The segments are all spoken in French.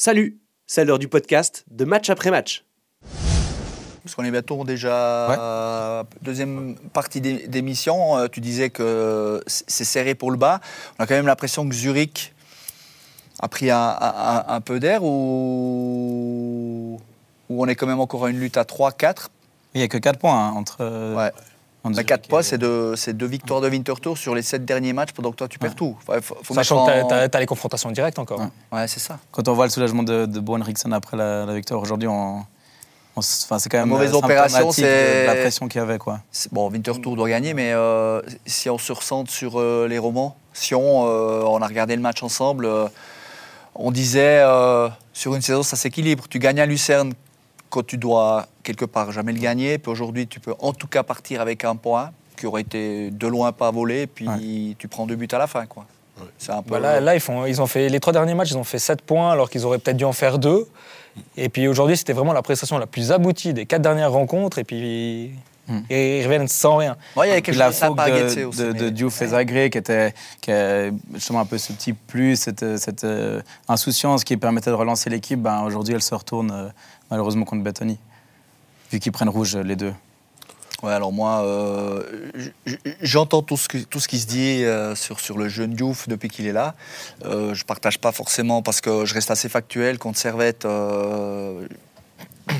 Salut, c'est l'heure du podcast de match après match. Parce qu'on est bientôt déjà deuxième partie d'é- d'émission. Euh, Tu disais que c'est serré pour le bas. On a quand même l'impression que Zurich a pris un, un- un peu d'air ou, ou on est quand même encore à une lutte à 3-4. Il n'y a que 4 points hein, entre. euh, Ouais. Entre Mais Zurich 4 et- points, c'est deux, c'est deux victoires de Winterthur sur les 7 derniers matchs pendant que toi tu perds tout. Enfin, faut- faut Sachant que en- tu as, les confrontations directes encore. Ouais. Ouais, c'est ça. Quand on voit le soulagement de, de Bo Henriksen après la, la victoire aujourd'hui, on, on enfin, c'est quand même La mauvaise euh, opération, c'est- la pression qu'il y avait. Quoi. Bon, Winterthur doit gagner, mais euh, si on se ressente sur euh, les romans, Sion, euh, on a regardé le match ensemble, euh, on disait euh, sur une saison ça s'équilibre. Tu gagnes à Lucerne quand tu dois quelque part jamais le gagner, puis aujourd'hui tu peux en tout cas partir avec un point qui aurait été de loin pas volé, puis tu prends deux buts à la fin. Quoi. C'est un peu. Bah là, là, ils, font, ils ont fait les trois derniers matchs, ils ont fait 7 points alors qu'ils auraient peut-être dû en faire 2. Et puis aujourd'hui, c'était vraiment la prestation la plus aboutie des quatre dernières rencontres. Et puis Hmm. ils reviennent sans rien. Ouais, il y avait quelque la chose de de, aussi. de, de Diouf Zagré, qui était qui a justement un peu ce petit plus, cette, cette euh, insouciance qui permettait de relancer l'équipe, ben, aujourd'hui elle se retourne euh, malheureusement contre Bettoni, vu qu'ils prennent rouge euh, les deux. Ouais, alors moi, euh, j'entends tout ce, tout ce qui se dit euh, sur, sur le jeune Diouf depuis qu'il est là. Je partage pas forcément parce que je reste assez factuel. Contre Servette,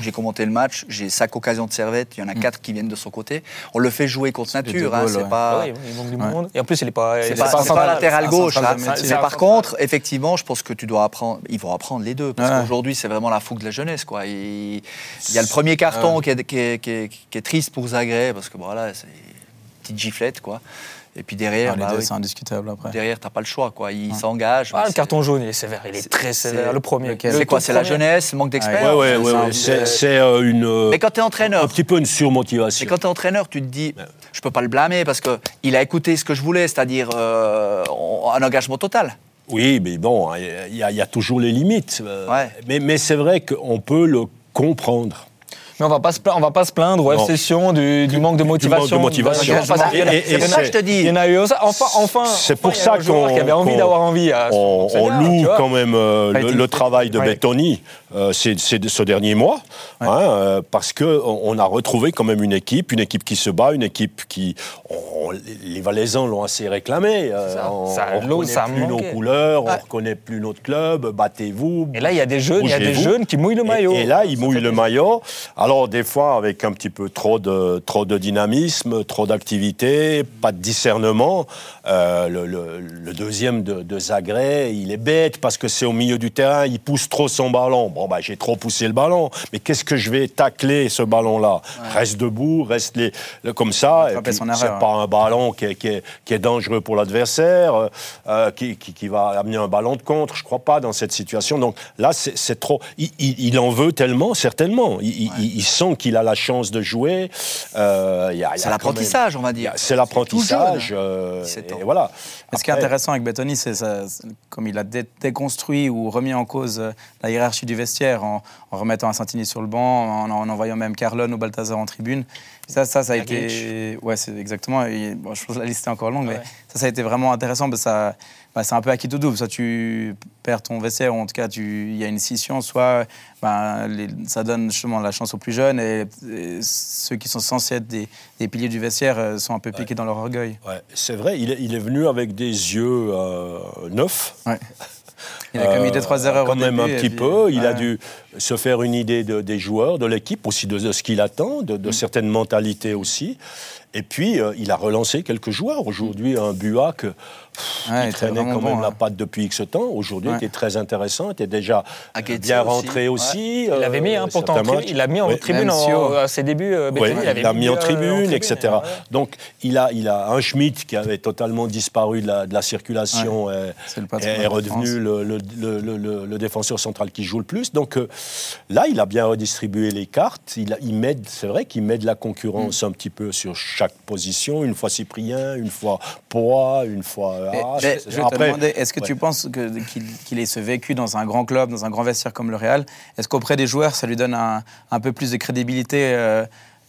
j'ai commenté le match, j'ai cinq occasions de Servette, il y en a quatre qui viennent de son côté. On le fait jouer contre nature, hein, c'est ouais. pas... Ah oui, il manque du Ouais. monde. Et en plus, il n'est pas. C'est il est pas, c'est pas latéral gauche. Mais un par contre, effectivement, je pense que tu dois apprendre. Ils vont apprendre les deux, parce Ouais. qu'aujourd'hui, c'est vraiment la fougue de la jeunesse, quoi. Il, il y a le premier carton qui, est, qui, est, qui, est, qui est triste pour Zagreb, parce que voilà, c'est une petite giflette, quoi. Et puis derrière, Ah, bah oui, c'est indiscutable après. derrière, t'as pas le choix, quoi. Il s'engage. Ah, le carton jaune, il est sévère. Il est, très sévère. Le premier. C'est quoi C'est la jeunesse, manque d'expérience. Ouais, ouais, ouais, un- ouais. C'est euh, une, euh, Mais quand tu es un entraîneur, petit peu une surmotivation. Mais quand tu es entraîneur, tu te dis, je peux pas le blâmer parce qu'il a écouté ce que je voulais, c'est-à-dire euh, un engagement total. Oui, mais bon, il y, a- il y a toujours les limites. Ouais. Mais, mais c'est vrai qu'on peut le comprendre. Mais on va pas se plaindre, on va pas se plaindre au. FC Sion du, du manque de motivation. manque de motivation. je te Il y dis. en a eu aussi. Enfin, enfin. C'est pour ça qu'on- avait envie qu'on- d'avoir envie. à On, loue quand même euh, le, travail de. Bettoni euh, ces, ces- ce dernier mois, hein, euh, parce que on a retrouvé quand même une équipe, une équipe qui se bat, une équipe qui, on- les Valaisans l'ont assez réclamé. euh, Ça, on l'eau, reconnaît plus nos couleurs, Ouais. on reconnaît plus notre club, battez-vous. Et là, il y a des jeunes, il y a des jeunes qui mouillent le maillot. Et, là, il Ça mouille fait le plaisir. maillot. Alors, des fois, avec un petit peu trop de, trop de dynamisme, trop d'activité, pas de discernement. Euh, le, le- le deuxième de, de Zagreb, il est bête parce que c'est au milieu du terrain, il pousse trop son ballon. Bon, bah, j'ai trop poussé le ballon. Mais qu'est-ce que je vais tacler ce ballon-là Reste debout, reste les, le- comme ça. C'est pas un ballon qui est, qui est- qui est dangereux pour l'adversaire, euh, euh, qui, qui- va amener un ballon de contre. Je crois pas dans cette situation. Donc là, c'est trop. Il, il- il en veut tellement, certainement. Il, il sent qu'il a la chance de jouer. Euh, C'est l'apprentissage, on va dire. C'est l'apprentissage. tout jeune, euh, 17 ans. et voilà. Mais ce qui est Après- intéressant avec Bettoni, c'est comme il a dé- déconstruit ou remis en cause la hiérarchie du vestiaire en, en remettant un Santini sur le banc, en, en envoyant même Carlon ou Balthazar en tribune. Ça, ça, ça a été. Ouais, c'est exactement. et, bon, je pense que la liste est encore longue, mais Ouais. ça, ça a été vraiment intéressant. Parce que ça, bah, c'est un peu acquis tout double. Soit tu perds ton vestiaire, ou en tout cas, tu- il y a une scission, soit les- ça donne justement la chance aux plus jeunes, et, et ceux qui sont censés être des, des piliers du vestiaire euh, sont un peu piqués dans leur orgueil. Ouais, c'est vrai, il est, il est venu avec des yeux euh, neufs. Ouais. Il a commis deux, trois erreurs Quand au même début, un et petit puis- peu. Il a dû se faire une idée de- des joueurs, de l'équipe, aussi de, de ce qu'il attend, de, Mm. certaines mentalités aussi. Et puis, euh, il a relancé quelques joueurs. Aujourd'hui, un Buac, pff, Ouais, il qui traînait quand bon, même la hein. patte depuis X temps, aujourd'hui, Ouais. était très intéressant, était déjà bien aussi, rentré ouais. aussi. Il l'avait mis, hein, euh, pourtant, il l'a mis en Oui. tribune en- à ses débuts. euh, il l'a mis en euh, tribune, etc. Donc, il a, il a un Schmitt qui avait totalement disparu de la, de la circulation et, est redevenu le, le- le- le- le- le défenseur central qui joue le plus. Donc euh, là, il a bien redistribué les cartes. Il, met, c'est vrai qu'il met de la concurrence un petit peu sur chaque position. Une fois Cyprien, une fois Poa, une fois Mais- je vais te Après, demander, est-ce que ouais. tu penses que- qu'il qu'il ait ce vécu dans un grand club, dans un grand vestiaire comme le Real? Est-ce qu'auprès des joueurs, ça lui donne un, un peu plus de crédibilité euh,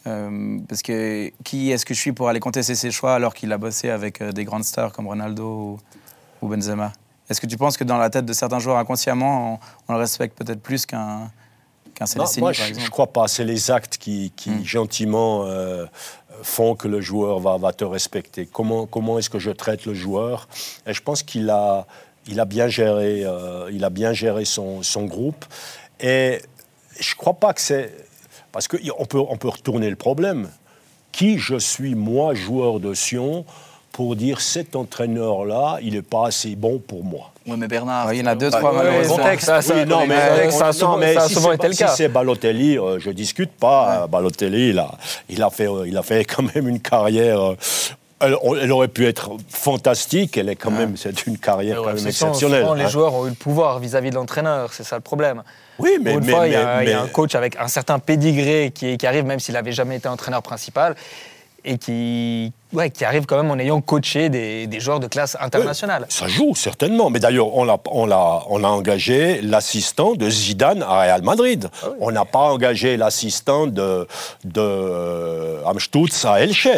euh, Parce que qui est-ce que je suis pour aller contester ses choix alors qu'il a bossé avec des grandes stars comme Ronaldo ou, ou Benzema? Est-ce que tu penses que dans la tête de certains joueurs inconsciemment, on, on le respecte peut-être plus qu'un qu'un Non, Célestini, moi, par je exemple ne crois pas. C'est les actes qui, qui, Hmm. gentiment euh, font que le joueur va, va te respecter. Comment, comment est-ce que je traite le joueur? Et je pense qu'il a, il a bien géré, euh, il a bien géré son, son groupe. Et je ne crois pas que c'est... Parce qu'on peut, on peut retourner le problème. Qui je suis, moi, joueur de Sion, pour dire cet entraîneur-là, il n'est pas assez bon pour moi Oui, mais Bernard. Ouais, il y en a deux, trois, ouais, malheureusement. contexte. Ça, non, mais, mais ça a non, souvent- mais ça a si souvent c'est- été le si cas. c'est Balotelli, euh, je discute pas. Euh, Balotelli, il a, il, a fait, euh, il a fait quand même une carrière. euh, elle, elle aurait pu être fantastique. Elle est quand même, c'est une carrière quand même souvent- exceptionnelle. souvent, les hein. joueurs ont eu le pouvoir vis-à-vis de l'entraîneur, c'est ça le problème. Oui, mais, une mais- fois, il y, a, mais- il y a mais- un coach avec un certain pédigré qui, qui arrive, même s'il n'avait jamais été entraîneur principal, et qui, ouais, qui arrive quand même en ayant coaché des, des joueurs de classe internationale. Ça joue, certainement. Mais d'ailleurs, on, on, on a engagé l'assistant de Zidane à Real Madrid. Ah On n'a pas engagé l'assistant de, de euh, Amstutz à Elche.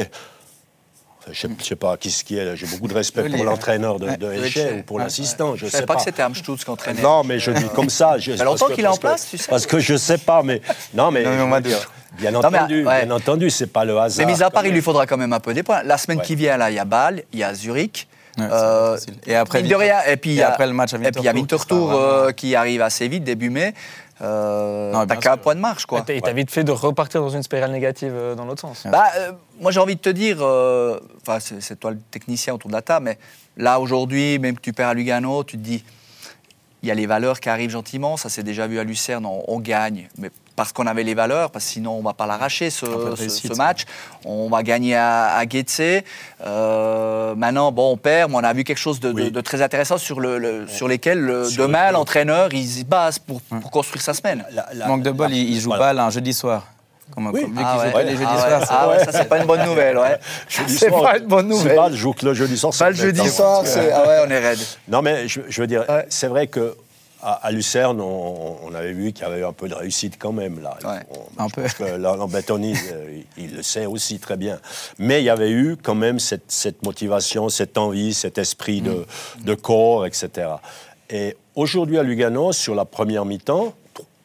Je ne sais pas qui ce qui est. J'ai beaucoup de respect pour l'entraîneur de, Elche ou pour l'assistant. Je ne savais sais pas pas. que c'était Amstutz qui entraînait. Non, mais je dis comme ça. Je, longtemps que- qu'il est en place, tu sais. Parce que je ne sais pas, mais. Non, mais. Non, mais on Bien Non, mais, entendu, ouais. bien entendu, c'est pas le hasard. Mais mis à part, il lui faudra quand même un peu des points. La semaine Ouais. qui vient, là, il y a Bâle, il y a Zurich. Ouais, Euh. Et après, mine de rien, et puis il y et a- après le match à Et puis il y a Winterthur, euh, qui arrive assez vite, début mai. Euh, Non, T'as qu'un point de marche, quoi. Et t'as vite fait de repartir dans une spirale négative euh, dans l'autre sens. Bah, euh, moi, j'ai envie de te dire, euh, enfin, c'est c'est toi le technicien autour de la table, mais là, aujourd'hui, même que tu perds à Lugano, tu te dis, il y a les valeurs qui arrivent gentiment. Ça s'est déjà vu à Lucerne, on, on gagne, mais parce qu'on avait les valeurs, parce que sinon, on va pas l'arracher, ce, match. On va gagner à, à Getse. Euh, maintenant, bon, on perd, mais on a vu quelque chose de, de- Oui. de très intéressant sur, le, le- sur lesquels, le- Sur demain, le- l'entraîneur, il se base pour, pour construire sa semaine. La- la- Manque de bol, la- il, il joue voilà. balle un jeudi soir. Comme, Oui. comme- Ah ouais. pas les jeudis Ah ouais. soirs, c'est- Ah ouais, ça, c'est pas une bonne nouvelle, ouais. Jeudi C'est soir, pas une bonne nouvelle. Bâle joue que le jeudi soir. Pas le c'est jeudi soir, c'est. Ah ouais, on est raide. Non, mais je, je veux dire, Ouais. c'est vrai que à, à Lucerne, on, on avait vu qu'il y avait eu un peu de réussite quand même. Là. Ouais. On- Un peu. pense que Lambertoni, euh, il, il le sait aussi très bien. Mais il y avait eu quand même cette, cette motivation, cette envie, cet esprit de, Mm. de corps, etc. Et aujourd'hui à Lugano, sur la première mi-temps,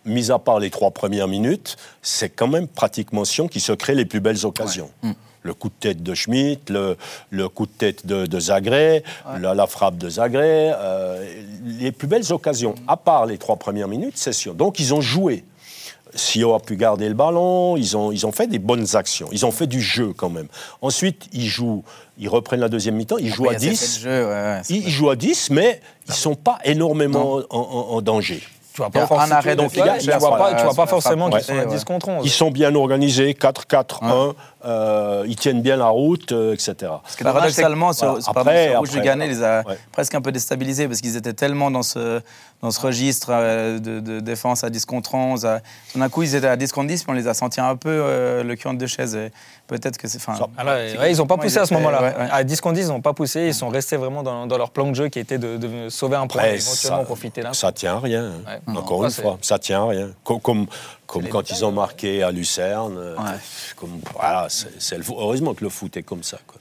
mis à part les trois premières minutes, c'est quand même pratiquement Sion qui se crée les plus belles occasions. Mm. Le coup de tête de Schmitt, le, le coup de tête de, de Zagré, la, la frappe de Zagré, euh, les plus belles occasions, à part les trois premières minutes, c'est Sion. Donc ils ont joué. Sio a pu garder le ballon, ils ont, ils ont fait des bonnes actions, ils ont fait du jeu quand même. Ensuite, ils jouent, ils reprennent la deuxième mi-temps, ils jouent à Après, il y a cet 10. effet de jeu, ouais, ouais, c'est- Ils, ils jouent à 10, mais ils ne sont pas énormément en, en- en danger. Tu vois pas un forcément, arrêt de donc, tu vois pas, tu vois pas forcément qu'ils sont à ouais. 10 contre 11. Ils sont bien organisés, 4-4-1, euh, ils tiennent bien la route, euh, etc. que dommage, Paradoxalement, que- sur, Voilà. pardon, Après- sur Rouge après, Luganais, les a ouais. presque un peu déstabilisés parce qu'ils étaient tellement dans ce, dans ce registre euh, de, de défense à 10 contre 11. à- Tout d'un coup, ils étaient à 10 contre 10, puis on les a sentis un peu euh, le cul entre deux chaises. Et Peut-être que c'est. Ah ouais, ils n'ont pas poussé à ce moment-là. ouais, ouais. À 10 contre 10, ils n'ont pas poussé. Ils sont restés vraiment dans, dans leur plan de jeu qui était de, de sauver un point éventuellement ça- profiter d'un. Ça tient à rien. hein. Ouais. Encore Non, une fois, ça tient à rien. Comme, comme, comme quand ils ont marqué à Lucerne. euh, Ouais. comme, voilà, le heureusement que le foot est comme ça. quoi.